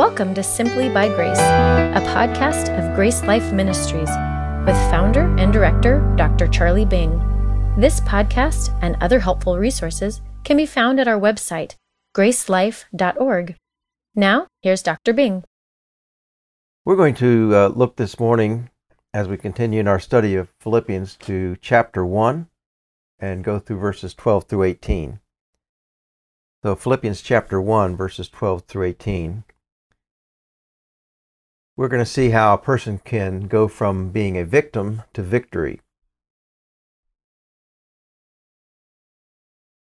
Welcome to Simply by Grace, a podcast of Grace Life Ministries with founder and director Dr. Charlie Bing. This podcast and other helpful resources can be found at our website, gracelife.org. Now, here's Dr. Bing. We're going to uh, look this morning as we continue in our study of Philippians to chapter 1 and go through verses 12 through 18. So, Philippians chapter 1, verses 12 through 18. We're going to see how a person can go from being a victim to victory.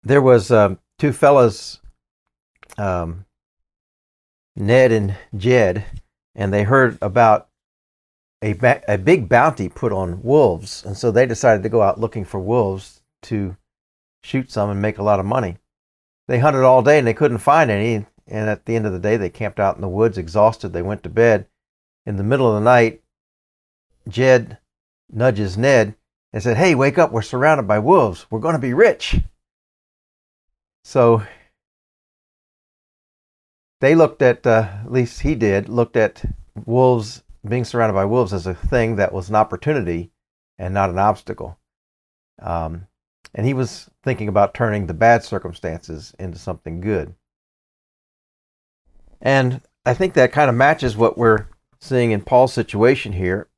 There was um, two fellas, um, Ned and Jed, and they heard about a, ba- a big bounty put on wolves, and so they decided to go out looking for wolves to shoot some and make a lot of money. They hunted all day and they couldn't find any, and at the end of the day, they camped out in the woods exhausted. They went to bed. In the middle of the night, Jed nudges Ned and said, Hey, wake up, we're surrounded by wolves. We're going to be rich. So they looked at, uh, at least he did, looked at wolves, being surrounded by wolves as a thing that was an opportunity and not an obstacle. Um, and he was thinking about turning the bad circumstances into something good. And I think that kind of matches what we're seeing in Paul's situation here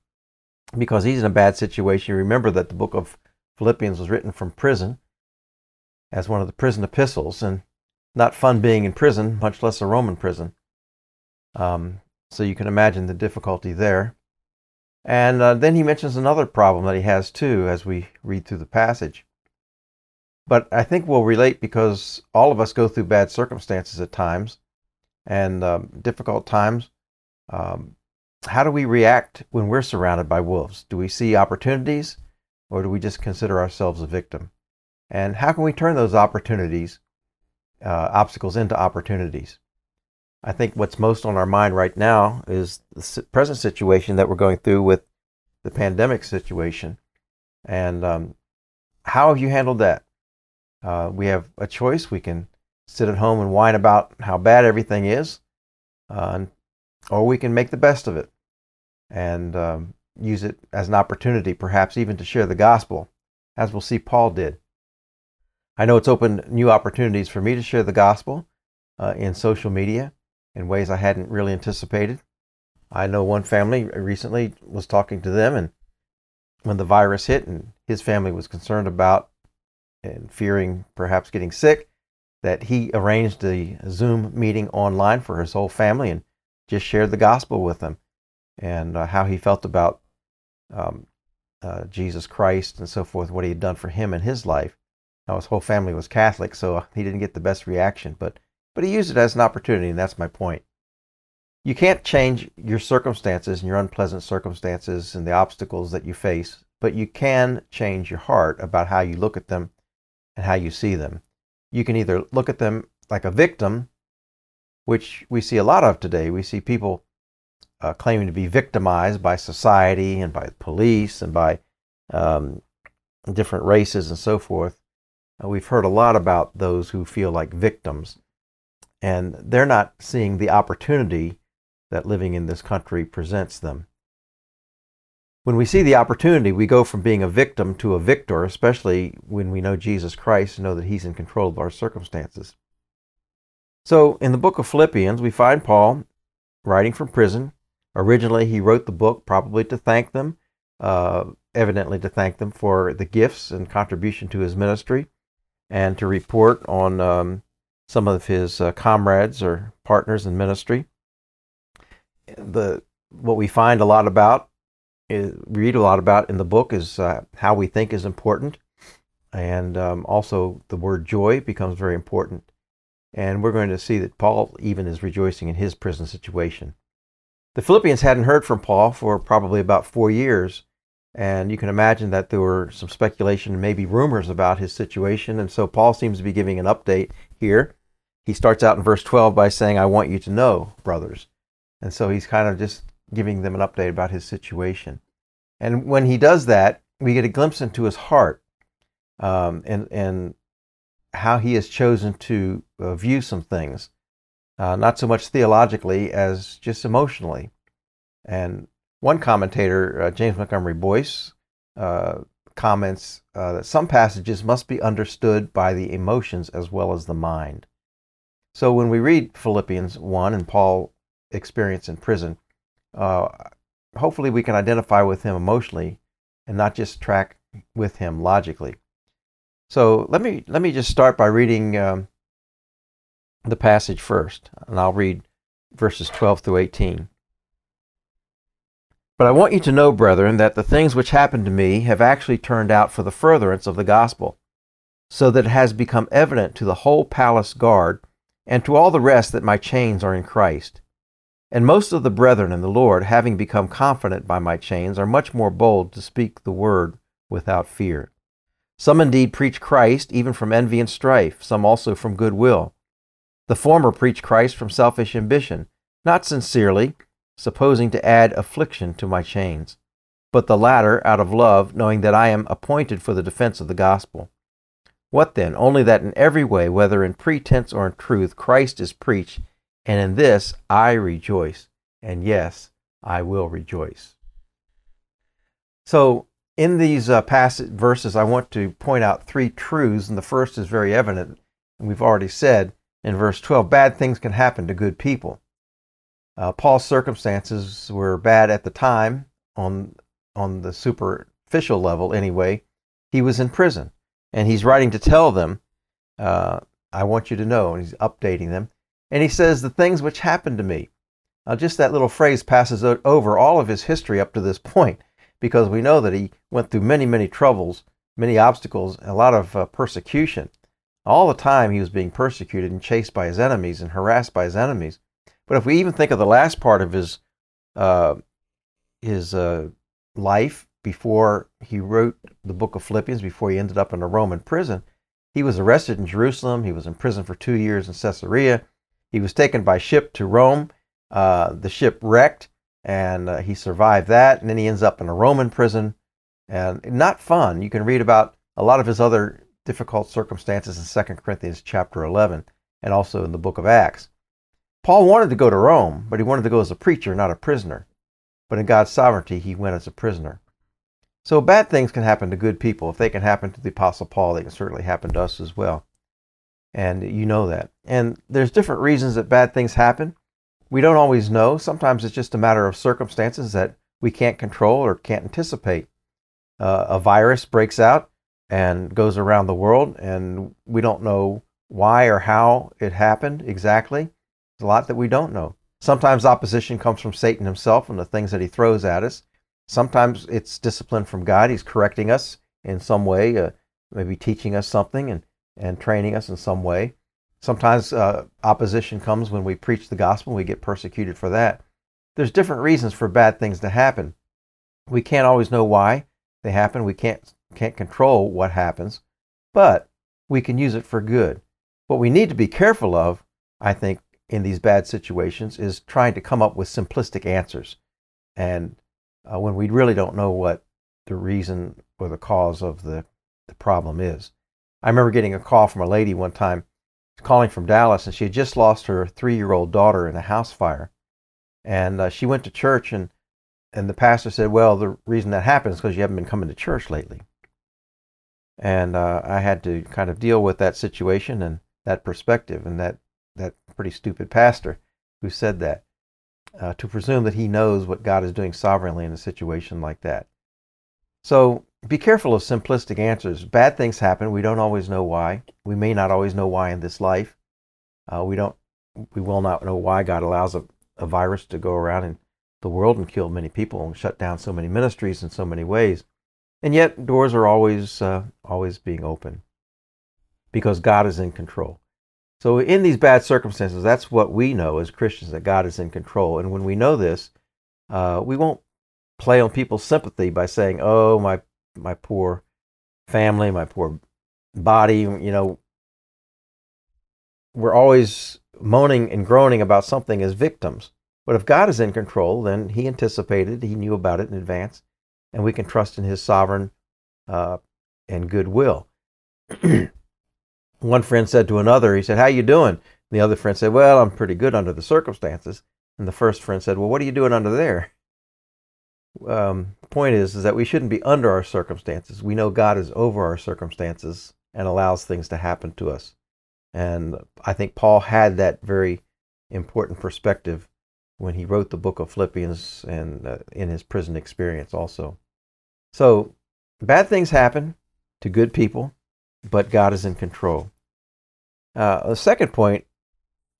because he's in a bad situation. Remember that the book of Philippians was written from prison as one of the prison epistles, and not fun being in prison, much less a Roman prison. Um, so you can imagine the difficulty there. And uh, then he mentions another problem that he has too as we read through the passage. But I think we'll relate because all of us go through bad circumstances at times and um, difficult times. Um, how do we react when we're surrounded by wolves? Do we see opportunities or do we just consider ourselves a victim? And how can we turn those opportunities, uh, obstacles, into opportunities? I think what's most on our mind right now is the present situation that we're going through with the pandemic situation. And um, how have you handled that? Uh, we have a choice. We can sit at home and whine about how bad everything is, uh, or we can make the best of it and um, use it as an opportunity, perhaps even to share the gospel, as we'll see Paul did. I know it's opened new opportunities for me to share the gospel uh, in social media in ways I hadn't really anticipated. I know one family recently was talking to them, and when the virus hit, and his family was concerned about and fearing perhaps getting sick, that he arranged a Zoom meeting online for his whole family and just shared the gospel with them and uh, how he felt about um, uh, Jesus Christ and so forth, what he had done for him in his life. Now, his whole family was Catholic, so he didn't get the best reaction, but, but he used it as an opportunity, and that's my point. You can't change your circumstances and your unpleasant circumstances and the obstacles that you face, but you can change your heart about how you look at them and how you see them. You can either look at them like a victim, which we see a lot of today. We see people uh, claiming to be victimized by society and by police and by um, different races and so forth. Uh, we've heard a lot about those who feel like victims, and they're not seeing the opportunity that living in this country presents them. When we see the opportunity, we go from being a victim to a victor, especially when we know Jesus Christ and know that He's in control of our circumstances. So, in the book of Philippians, we find Paul writing from prison. Originally, he wrote the book probably to thank them, uh, evidently to thank them for the gifts and contribution to his ministry, and to report on um, some of his uh, comrades or partners in ministry. The what we find a lot about read a lot about in the book is uh, how we think is important. And um, also, the word joy becomes very important. And we're going to see that Paul even is rejoicing in his prison situation. The Philippians hadn't heard from Paul for probably about four years. And you can imagine that there were some speculation and maybe rumors about his situation. And so Paul seems to be giving an update here. He starts out in verse 12 by saying, I want you to know, brothers. And so he's kind of just giving them an update about his situation. And when he does that, we get a glimpse into his heart um, and, and how he has chosen to uh, view some things. Uh, not so much theologically as just emotionally. And one commentator, uh, James Montgomery Boice, uh, comments uh, that some passages must be understood by the emotions as well as the mind. So when we read Philippians 1 and Paul experience in prison, uh, hopefully we can identify with him emotionally and not just track with him logically. So let me let me just start by reading um, the passage first, and I'll read verses 12 through 18. But I want you to know, brethren, that the things which happened to me have actually turned out for the furtherance of the gospel, so that it has become evident to the whole palace guard and to all the rest that my chains are in Christ. And most of the brethren in the Lord, having become confident by my chains, are much more bold to speak the word without fear. Some indeed preach Christ, even from envy and strife, some also from good will. The former preach Christ from selfish ambition, not sincerely, supposing to add affliction to my chains, but the latter out of love, knowing that I am appointed for the defense of the gospel. What then? Only that in every way, whether in pretense or in truth, Christ is preached, and in this I rejoice. And yes, I will rejoice. So, in these uh, passage verses, I want to point out three truths, and the first is very evident, and we've already said in verse 12 bad things can happen to good people. Uh, Paul's circumstances were bad at the time, on, on the superficial level anyway. He was in prison, and he's writing to tell them, uh, I want you to know, and he's updating them. And he says, The things which happened to me. Now, just that little phrase passes over all of his history up to this point, because we know that he went through many, many troubles, many obstacles, a lot of uh, persecution. All the time he was being persecuted and chased by his enemies and harassed by his enemies. But if we even think of the last part of his uh, his uh, life before he wrote the book of Philippians, before he ended up in a Roman prison, he was arrested in Jerusalem. He was in prison for two years in Caesarea. He was taken by ship to Rome. Uh, the ship wrecked, and uh, he survived that. And then he ends up in a Roman prison, and not fun. You can read about a lot of his other difficult circumstances in 2 Corinthians chapter 11, and also in the book of Acts. Paul wanted to go to Rome, but he wanted to go as a preacher, not a prisoner. But in God's sovereignty, he went as a prisoner. So bad things can happen to good people. If they can happen to the Apostle Paul, they can certainly happen to us as well. And you know that. And there's different reasons that bad things happen. We don't always know. Sometimes it's just a matter of circumstances that we can't control or can't anticipate. Uh, a virus breaks out and goes around the world, and we don't know why or how it happened exactly. There's a lot that we don't know. Sometimes opposition comes from Satan himself and the things that he throws at us. Sometimes it's discipline from God. He's correcting us in some way, uh, maybe teaching us something and, and training us in some way. Sometimes uh, opposition comes when we preach the gospel and we get persecuted for that. There's different reasons for bad things to happen. We can't always know why they happen. We can't, can't control what happens, but we can use it for good. What we need to be careful of, I think, in these bad situations is trying to come up with simplistic answers. And uh, when we really don't know what the reason or the cause of the, the problem is. I remember getting a call from a lady one time calling from Dallas, and she had just lost her three year old daughter in a house fire. And uh, she went to church, and, and the pastor said, Well, the reason that happened is because you haven't been coming to church lately. And uh, I had to kind of deal with that situation and that perspective, and that that pretty stupid pastor who said that, uh, to presume that he knows what God is doing sovereignly in a situation like that. So be careful of simplistic answers. Bad things happen. We don't always know why. We may not always know why in this life. Uh, we don't. We will not know why God allows a, a virus to go around in the world and kill many people and shut down so many ministries in so many ways. And yet doors are always uh, always being open because God is in control. So, in these bad circumstances, that's what we know as Christians that God is in control. And when we know this, uh, we won't play on people's sympathy by saying, "Oh, my my poor family, my poor body." You know, we're always moaning and groaning about something as victims. But if God is in control, then He anticipated, He knew about it in advance, and we can trust in His sovereign uh, and goodwill. one friend said to another, he said, "How you doing?" The other friend said, Well, I'm pretty good under the circumstances. And the first friend said, Well, what are you doing under there? Um, point is, is that we shouldn't be under our circumstances. We know God is over our circumstances and allows things to happen to us. And I think Paul had that very important perspective when he wrote the book of Philippians and uh, in his prison experience also. So, bad things happen to good people, but God is in control. Uh, the second point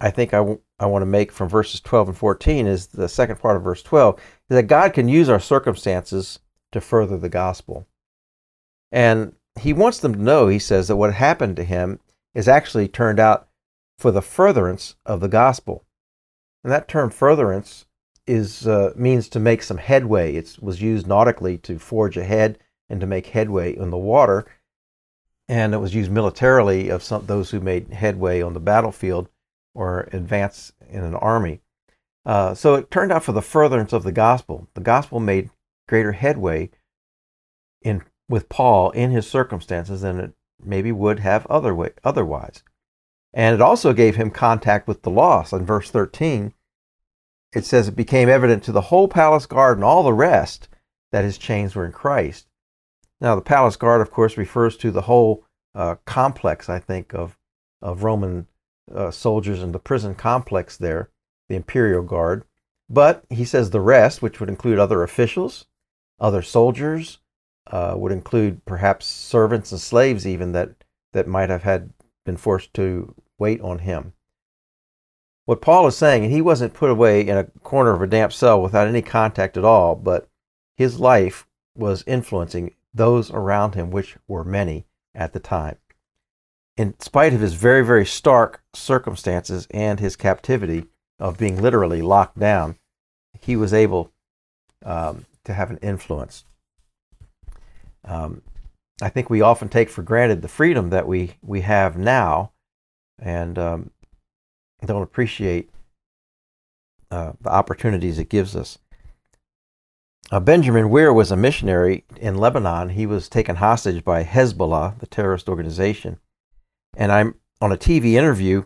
I think I, w- I want to make from verses 12 and 14 is the second part of verse 12 is that God can use our circumstances to further the gospel. And he wants them to know, he says, that what happened to him is actually turned out for the furtherance of the gospel. And that term furtherance is uh, means to make some headway. It was used nautically to forge ahead and to make headway in the water. And it was used militarily of some those who made headway on the battlefield or advance in an army. Uh, so it turned out for the furtherance of the gospel. The gospel made greater headway in with Paul in his circumstances than it maybe would have other way, otherwise. And it also gave him contact with the lost. In verse 13, it says it became evident to the whole palace guard and all the rest that his chains were in Christ. Now, the palace guard, of course, refers to the whole uh, complex, I think, of, of Roman uh, soldiers in the prison complex there, the imperial guard. But he says the rest, which would include other officials, other soldiers, uh, would include perhaps servants and slaves even that, that might have had been forced to wait on him. What Paul is saying, and he wasn't put away in a corner of a damp cell without any contact at all, but his life was influencing those around him, which were many at the time. In spite of his very, very stark circumstances and his captivity of being literally locked down, he was able um, to have an influence. Um, I think we often take for granted the freedom that we, we have now and um, don't appreciate uh, the opportunities it gives us. Uh, Benjamin Weir was a missionary in Lebanon. He was taken hostage by Hezbollah, the terrorist organization. And I'm on a TV interview.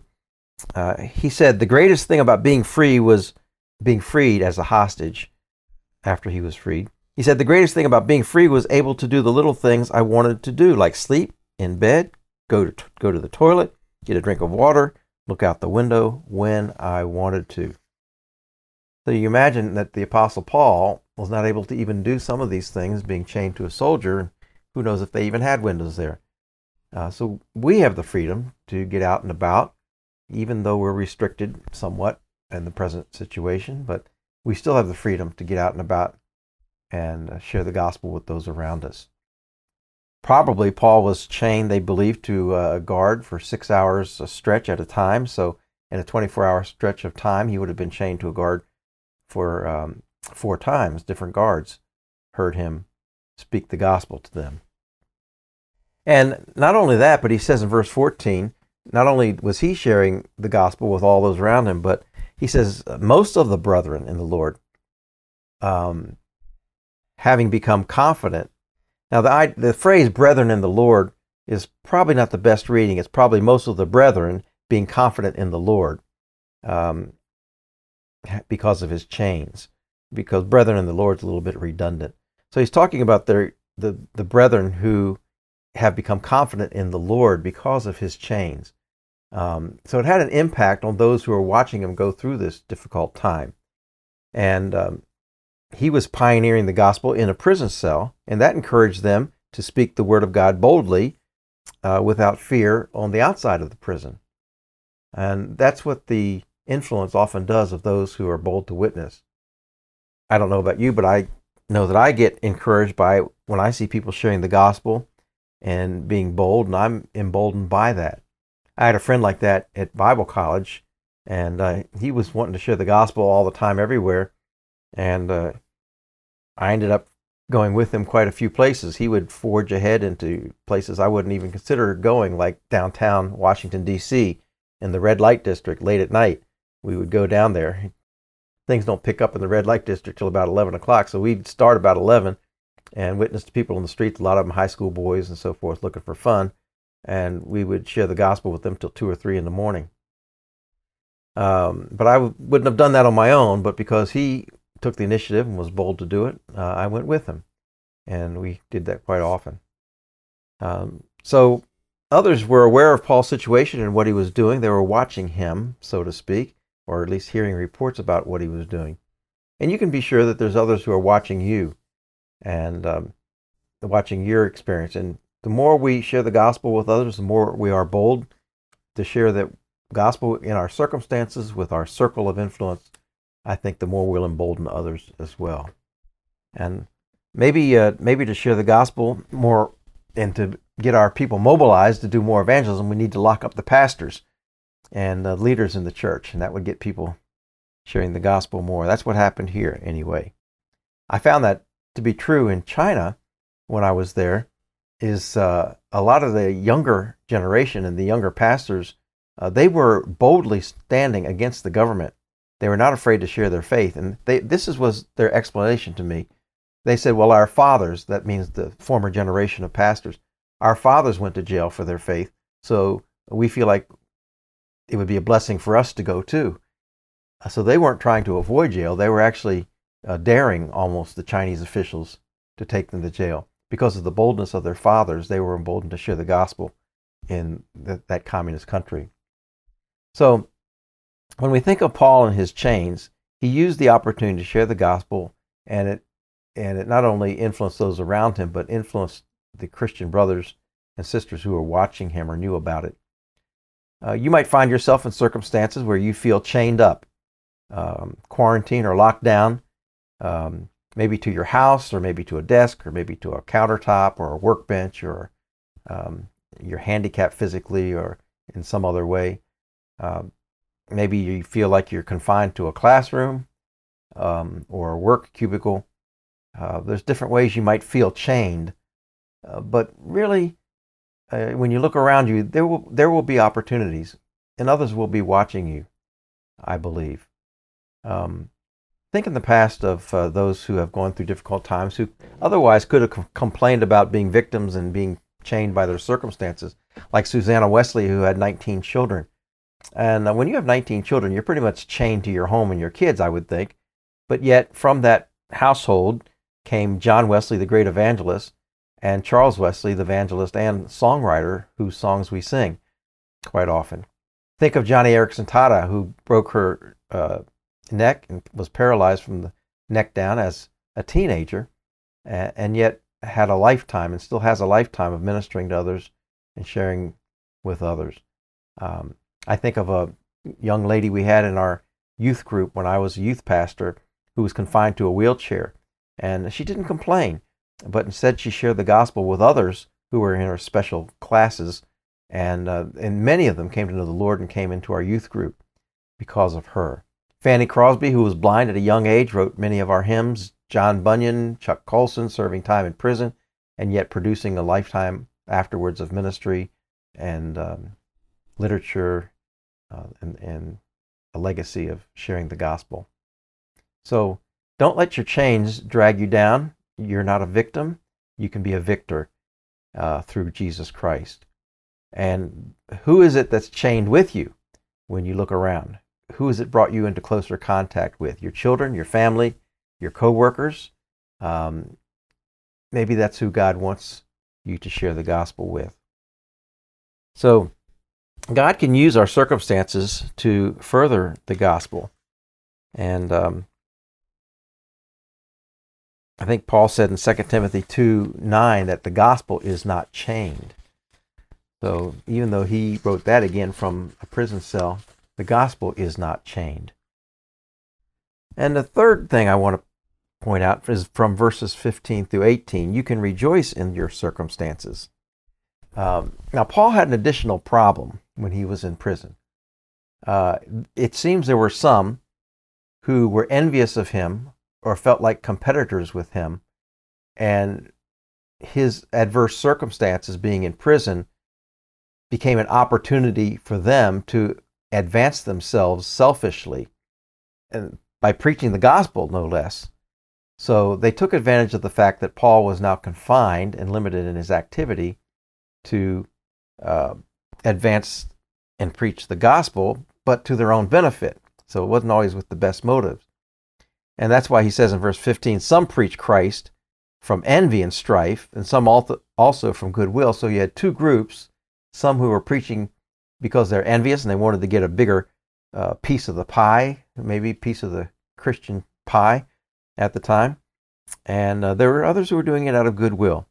Uh, he said the greatest thing about being free was being freed as a hostage after he was freed. He said the greatest thing about being free was able to do the little things I wanted to do, like sleep in bed, go to go to the toilet, get a drink of water, look out the window when I wanted to. So you imagine that the apostle Paul was not able to even do some of these things, being chained to a soldier. Who knows if they even had windows there? Uh, so we have the freedom to get out and about, even though we're restricted somewhat in the present situation. But we still have the freedom to get out and about and uh, share the gospel with those around us. Probably Paul was chained, they believe, to a guard for six hours a stretch at a time. So, in a 24 hour stretch of time, he would have been chained to a guard for um, four times. Different guards heard him speak the gospel to them. And not only that, but he says in verse 14, not only was he sharing the gospel with all those around him, but he says, most of the brethren in the Lord um, having become confident. Now, the, the phrase brethren in the Lord is probably not the best reading. It's probably most of the brethren being confident in the Lord um, because of his chains, because brethren in the Lord is a little bit redundant. So he's talking about their, the, the brethren who have become confident in the Lord because of his chains. Um, so it had an impact on those who were watching him go through this difficult time. And um, he was pioneering the gospel in a prison cell, and that encouraged them to speak the word of God boldly uh, without fear on the outside of the prison. And that's what the influence often does of those who are bold to witness. I don't know about you, but I know that I get encouraged by when I see people sharing the gospel and being bold, and I'm emboldened by that. I had a friend like that at Bible college, and uh, he was wanting to share the gospel all the time, everywhere. And uh, I ended up going with him quite a few places. He would forge ahead into places I wouldn't even consider going, like downtown Washington, D.C., in the red light district late at night. We would go down there. Things don't pick up in the red light district till about 11 o'clock, so we'd start about 11 and witness to people on the streets, a lot of them high school boys and so forth, looking for fun. And we would share the gospel with them till 2 or 3 in the morning. Um, but I w- wouldn't have done that on my own. But because he took the initiative and was bold to do it, uh, I went with him, and we did that quite often. Um, so others were aware of Paul's situation and what he was doing. They were watching him, so to speak, or at least hearing reports about what he was doing. And you can be sure that there's others who are watching you and um, watching your experience. And the more we share the gospel with others, the more we are bold to share that gospel in our circumstances with our circle of influence. I think the more we'll embolden others as well. And maybe uh, maybe to share the gospel more and to get our people mobilized to do more evangelism, we need to lock up the pastors and uh, leaders in the church, and that would get people sharing the gospel more. That's what happened here, anyway. I found that to be true in China when I was there. Is uh, a lot of the younger generation and the younger pastors, uh, they were boldly standing against the government. They were not afraid to share their faith, and they, this is, was their explanation to me. They said, "Well, our fathers, that means the former generation of pastors, our fathers went to jail for their faith, so we feel like it would be a blessing for us to go too." So they weren't trying to avoid jail; they were actually uh, daring almost the Chinese officials to take them to jail because of the boldness of their fathers. They were emboldened to share the gospel in that communist country. So, when we think of Paul and his chains, he used the opportunity to share the gospel, and it and it not only influenced those around him, but influenced the Christian brothers and sisters who were watching him or knew about it. Uh, you might find yourself in circumstances where you feel chained up, um, quarantined, or locked down, um, maybe to your house, or maybe to a desk, or maybe to a countertop, or a workbench, or um, you're handicapped physically, or in some other way. Um, maybe you feel like you're confined to a classroom um, or a work cubicle. Uh, there's different ways you might feel chained, uh, but really, uh, when you look around you, there will there will be opportunities, and others will be watching you. I believe. Um, think in the past of uh, those who have gone through difficult times, who otherwise could have com- complained about being victims and being chained by their circumstances, like Susanna Wesley, who had 19 children. And uh, when you have 19 children, you're pretty much chained to your home and your kids, I would think. But yet, from that household came John Wesley, the great evangelist, and Charles Wesley, the evangelist and songwriter, whose songs we sing quite often. Think of Joni Eareckson Tada, who broke her uh, neck and was paralyzed from the neck down as a teenager, and yet had a lifetime and still has a lifetime of ministering to others and sharing with others. Um, I think of a young lady we had in our youth group when I was a youth pastor who was confined to a wheelchair and she didn't complain, but instead she shared the gospel with others who were in her special classes. And, uh, and many of them came to know the Lord and came into our youth group because of her. Fanny Crosby, who was blind at a young age, wrote many of our hymns. John Bunyan, Chuck Colson, serving time in prison, and yet producing a lifetime afterwards of ministry and um, literature uh, and, and a legacy of sharing the gospel. So don't let your chains drag you down. You're not a victim. You can be a victor uh, through Jesus Christ. And who is it that's chained with you when you look around? Who has it brought you into closer contact with? Your children, your family, your coworkers? Um, maybe that's who God wants you to share the gospel with. So, God can use our circumstances to further the gospel. And um, I think Paul said in 2 Timothy 2 9 that the gospel is not chained. So even though he wrote that again from a prison cell, the gospel is not chained. And the third thing I want to point out is from verses 15 through 18. You can rejoice in your circumstances. Um, now, Paul had an additional problem when he was in prison. Uh, it seems there were some who were envious of him or felt like competitors with him. And his adverse circumstances, being in prison, became an opportunity for them to advance themselves selfishly and by preaching the gospel, no less. So they took advantage of the fact that Paul was now confined and limited in his activity to uh, advance and preach the gospel but to their own benefit. So it wasn't always with the best motives. And that's why he says in verse 15 some preach Christ from envy and strife, and some also from goodwill. So you had two groups some who were preaching because they're envious and they wanted to get a bigger uh, piece of the pie, maybe piece of the Christian pie at the time. And uh, there were others who were doing it out of goodwill.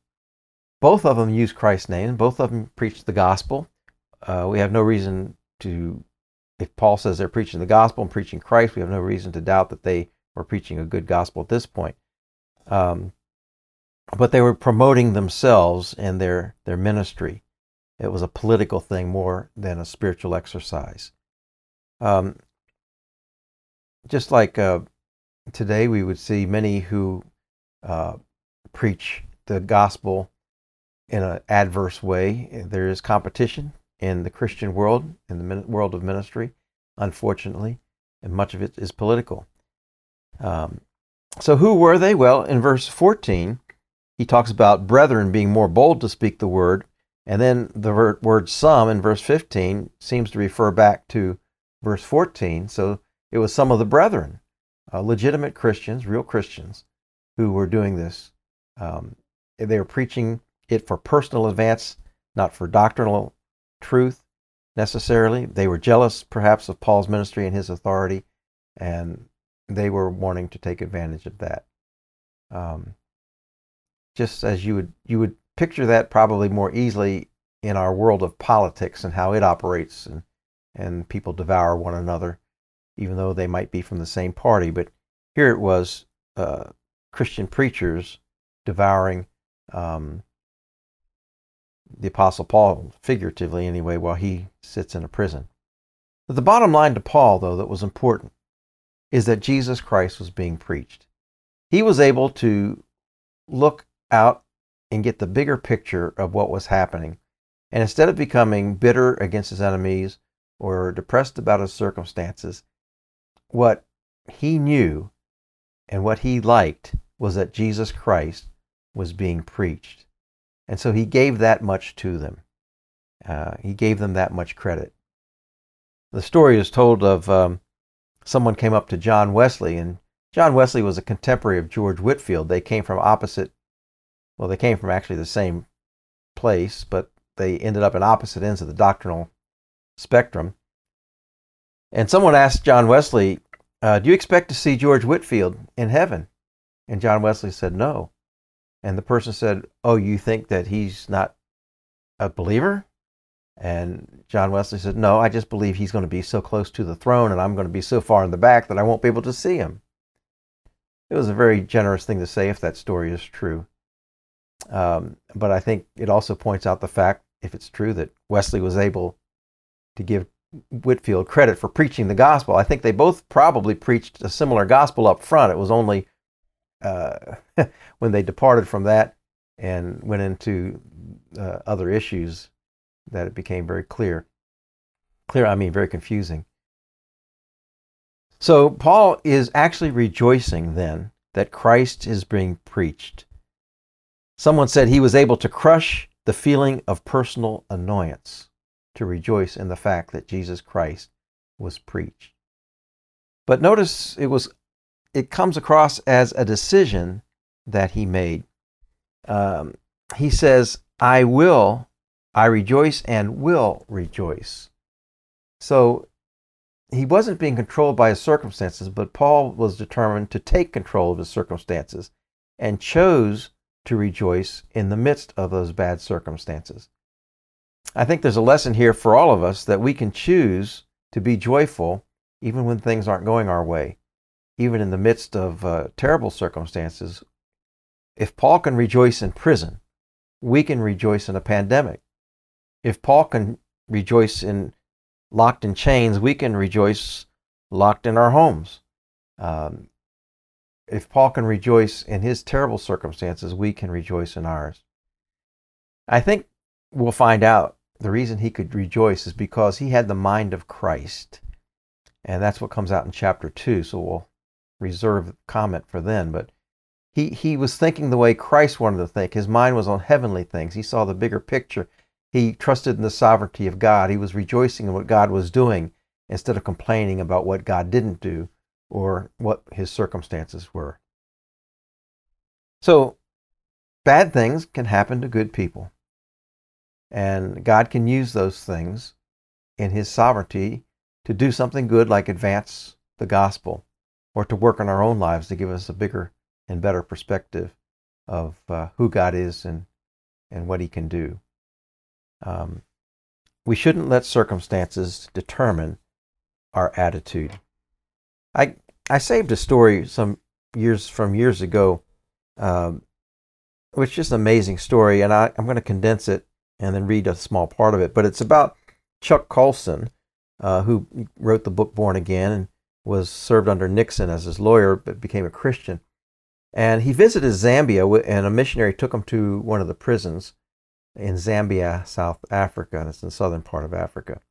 Both of them used Christ's name, both of them preached the gospel. Uh, we have no reason to, if Paul says they're preaching the gospel and preaching Christ, we have no reason to doubt that they were preaching a good gospel at this point. Um, but they were promoting themselves and their, their ministry. It was a political thing more than a spiritual exercise. Um, just like uh, today, we would see many who uh, preach the gospel in an adverse way. There is competition in the Christian world, in the world of ministry, unfortunately, and much of it is political. Um, so, who were they? Well, in verse 14, he talks about brethren being more bold to speak the word. And then the word some in verse 15 seems to refer back to verse 14. So it was some of the brethren, uh, legitimate Christians, real Christians, who were doing this. Um, they were preaching it for personal advance, not for doctrinal truth necessarily. They were jealous, perhaps, of Paul's ministry and his authority, and they were wanting to take advantage of that. Um, just as you would you would picture that probably more easily in our world of politics and how it operates and and people devour one another even though they might be from the same party but here it was uh, christian preachers devouring um, the apostle paul figuratively anyway while he sits in a prison but the bottom line to paul though that was important is that jesus christ was being preached he was able to look out and get the bigger picture of what was happening. And instead of becoming bitter against his enemies or depressed about his circumstances, what he knew and what he liked was that Jesus Christ was being preached. And so he gave that much to them. Uh, he gave them that much credit. The story is told of um, someone came up to John Wesley, and John Wesley was a contemporary of George Whitefield. They came from opposite well, they came from actually the same place, but they ended up in opposite ends of the doctrinal spectrum. And someone asked John Wesley, uh, Do you expect to see George Whitefield in heaven? And John Wesley said, No. And the person said, Oh, you think that he's not a believer? And John Wesley said, No, I just believe he's going to be so close to the throne and I'm going to be so far in the back that I won't be able to see him. It was a very generous thing to say if that story is true. Um, but I think it also points out the fact, if it's true, that Wesley was able to give Whitefield credit for preaching the gospel. I think they both probably preached a similar gospel up front. It was only uh, when they departed from that and went into uh, other issues that it became very clear. Clear, I mean, very confusing. So Paul is actually rejoicing then that Christ is being preached. Someone said he was able to crush the feeling of personal annoyance to rejoice in the fact that Jesus Christ was preached. But notice it was it comes across as a decision that he made. Um, he says, "I will, I rejoice and will rejoice." So he wasn't being controlled by his circumstances, but Paul was determined to take control of his circumstances and chose to rejoice in the midst of those bad circumstances. I think there's a lesson here for all of us that we can choose to be joyful even when things aren't going our way, even in the midst of uh, terrible circumstances. If Paul can rejoice in prison, we can rejoice in a pandemic. If Paul can rejoice in locked in chains, we can rejoice locked in our homes. Um, if Paul can rejoice in his terrible circumstances, we can rejoice in ours. I think we'll find out the reason he could rejoice is because he had the mind of Christ. And that's what comes out in chapter 2, so we'll reserve comment for then. But he, he was thinking the way Christ wanted to think. His mind was on heavenly things. He saw the bigger picture. He trusted in the sovereignty of God. He was rejoicing in what God was doing. instead of complaining about what God didn't do or what his circumstances were. So, bad things can happen to good people. And God can use those things in his sovereignty to do something good like advance the gospel or to work on our own lives to give us a bigger and better perspective of uh, who God is and, and what he can do. Um, we shouldn't let circumstances determine our attitude. I I saved a story some years from years ago, um, which is an amazing story, and I, I'm going to condense it and then read a small part of it. But it's about Chuck Colson, uh, who wrote the book Born Again and was served under Nixon as his lawyer, but became a Christian. And he visited Zambia, and a missionary took him to one of the prisons in Zambia, South Africa. That's in the southern part of Africa.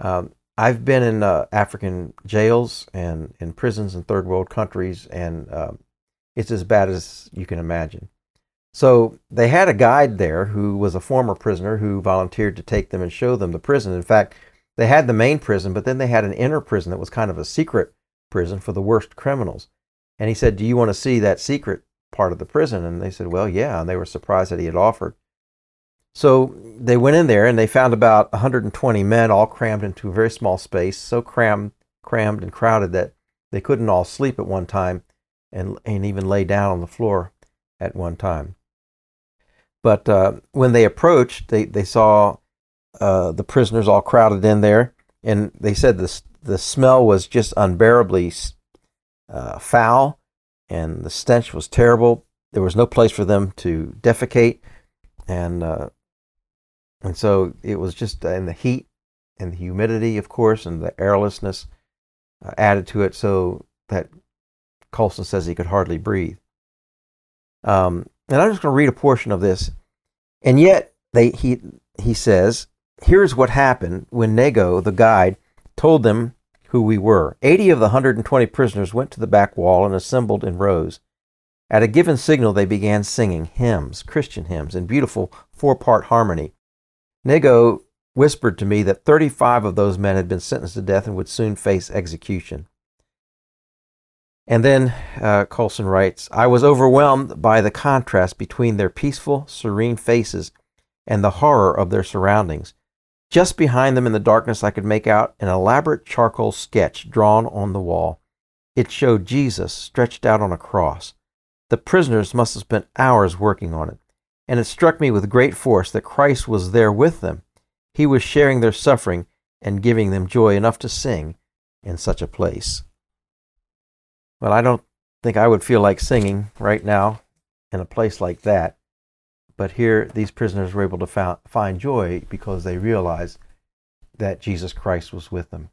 Um, I've been in uh, African jails and in prisons in third world countries, and um, it's as bad as you can imagine. So they had a guide there who was a former prisoner who volunteered to take them and show them the prison. In fact, they had the main prison, but then they had an inner prison that was kind of a secret prison for the worst criminals. And he said, Do you want to see that secret part of the prison? And they said, Well, yeah. And they were surprised that he had offered. So they went in there and they found about 120 men all crammed into a very small space, so crammed, crammed and crowded that they couldn't all sleep at one time and, and even lay down on the floor at one time. But uh, when they approached, they, they saw uh, the prisoners all crowded in there, and they said the, the smell was just unbearably uh, foul, and the stench was terrible. There was no place for them to defecate, and uh, and so it was just uh, in the heat and the humidity, of course, and the airlessness uh, added to it so that Colson says he could hardly breathe. Um, and I'm just going to read a portion of this. And yet, they, he, he says, here's what happened when Nego, the guide, told them who we were. 80 of the 120 prisoners went to the back wall and assembled in rows. At a given signal, they began singing hymns, Christian hymns, in beautiful four part harmony. Nego whispered to me that 35 of those men had been sentenced to death and would soon face execution. And then uh, Colson writes I was overwhelmed by the contrast between their peaceful, serene faces and the horror of their surroundings. Just behind them in the darkness, I could make out an elaborate charcoal sketch drawn on the wall. It showed Jesus stretched out on a cross. The prisoners must have spent hours working on it and it struck me with great force that Christ was there with them. He was sharing their suffering and giving them joy enough to sing in such a place. Well, I don't think I would feel like singing right now in a place like that. But here, these prisoners were able to find joy because they realized that Jesus Christ was with them.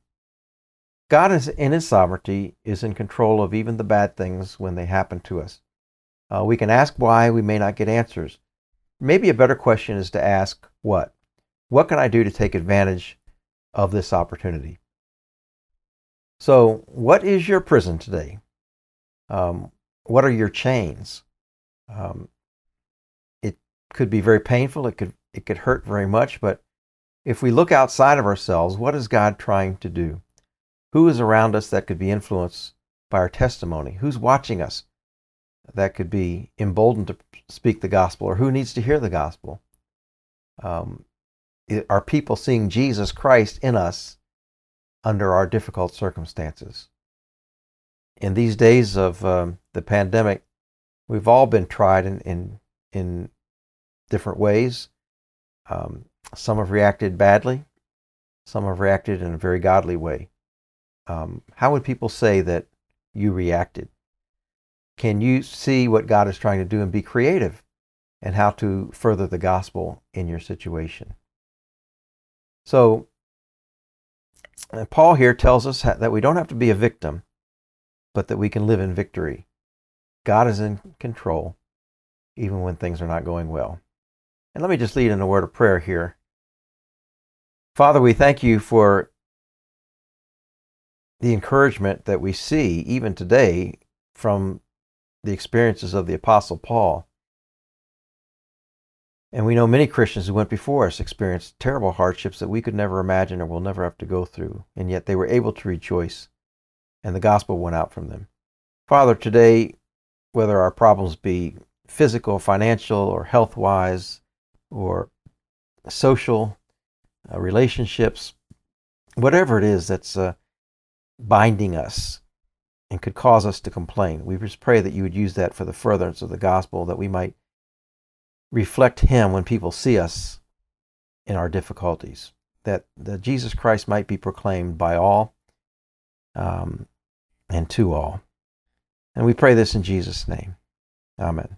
God is in his sovereignty is in control of even the bad things when they happen to us. Uh, we can ask why, we may not get answers. Maybe a better question is to ask what? What can I do to take advantage of this opportunity? So, what is your prison today? Um, what are your chains? Um, could be very painful. It could it could hurt very much. But if we look outside of ourselves, what is God trying to do? Who is around us that could be influenced by our testimony? Who's watching us? that could be emboldened to speak the gospel or who needs to hear the gospel? Um, are people seeing Jesus Christ in us under our difficult circumstances? In these days of um, the pandemic, we've all been tried in, in, in different ways. Um, some have reacted badly, some have reacted in a very godly way. Um, how would people say that you reacted? can you see what God is trying to do and be creative and how to further the gospel in your situation? So, uh, Paul here tells us that we don't have to be a victim, but that we can live in victory. God is in control, even when things are not going well. And let me just lead in a word of prayer here. Father, we thank you for the encouragement that we see even today from the experiences of the Apostle Paul. And we know many Christians who went before us experienced terrible hardships that we could never imagine or will never have to go through, and yet they were able to rejoice, and the gospel went out from them. Father, today, whether our problems be physical, financial, or health wise, or social uh, relationships, whatever it is that's uh, binding us and could cause us to complain, we just pray that you would use that for the furtherance of the gospel, that we might reflect Him when people see us in our difficulties, that, that Jesus Christ might be proclaimed by all um, and to all. And we pray this in Jesus' name. Amen.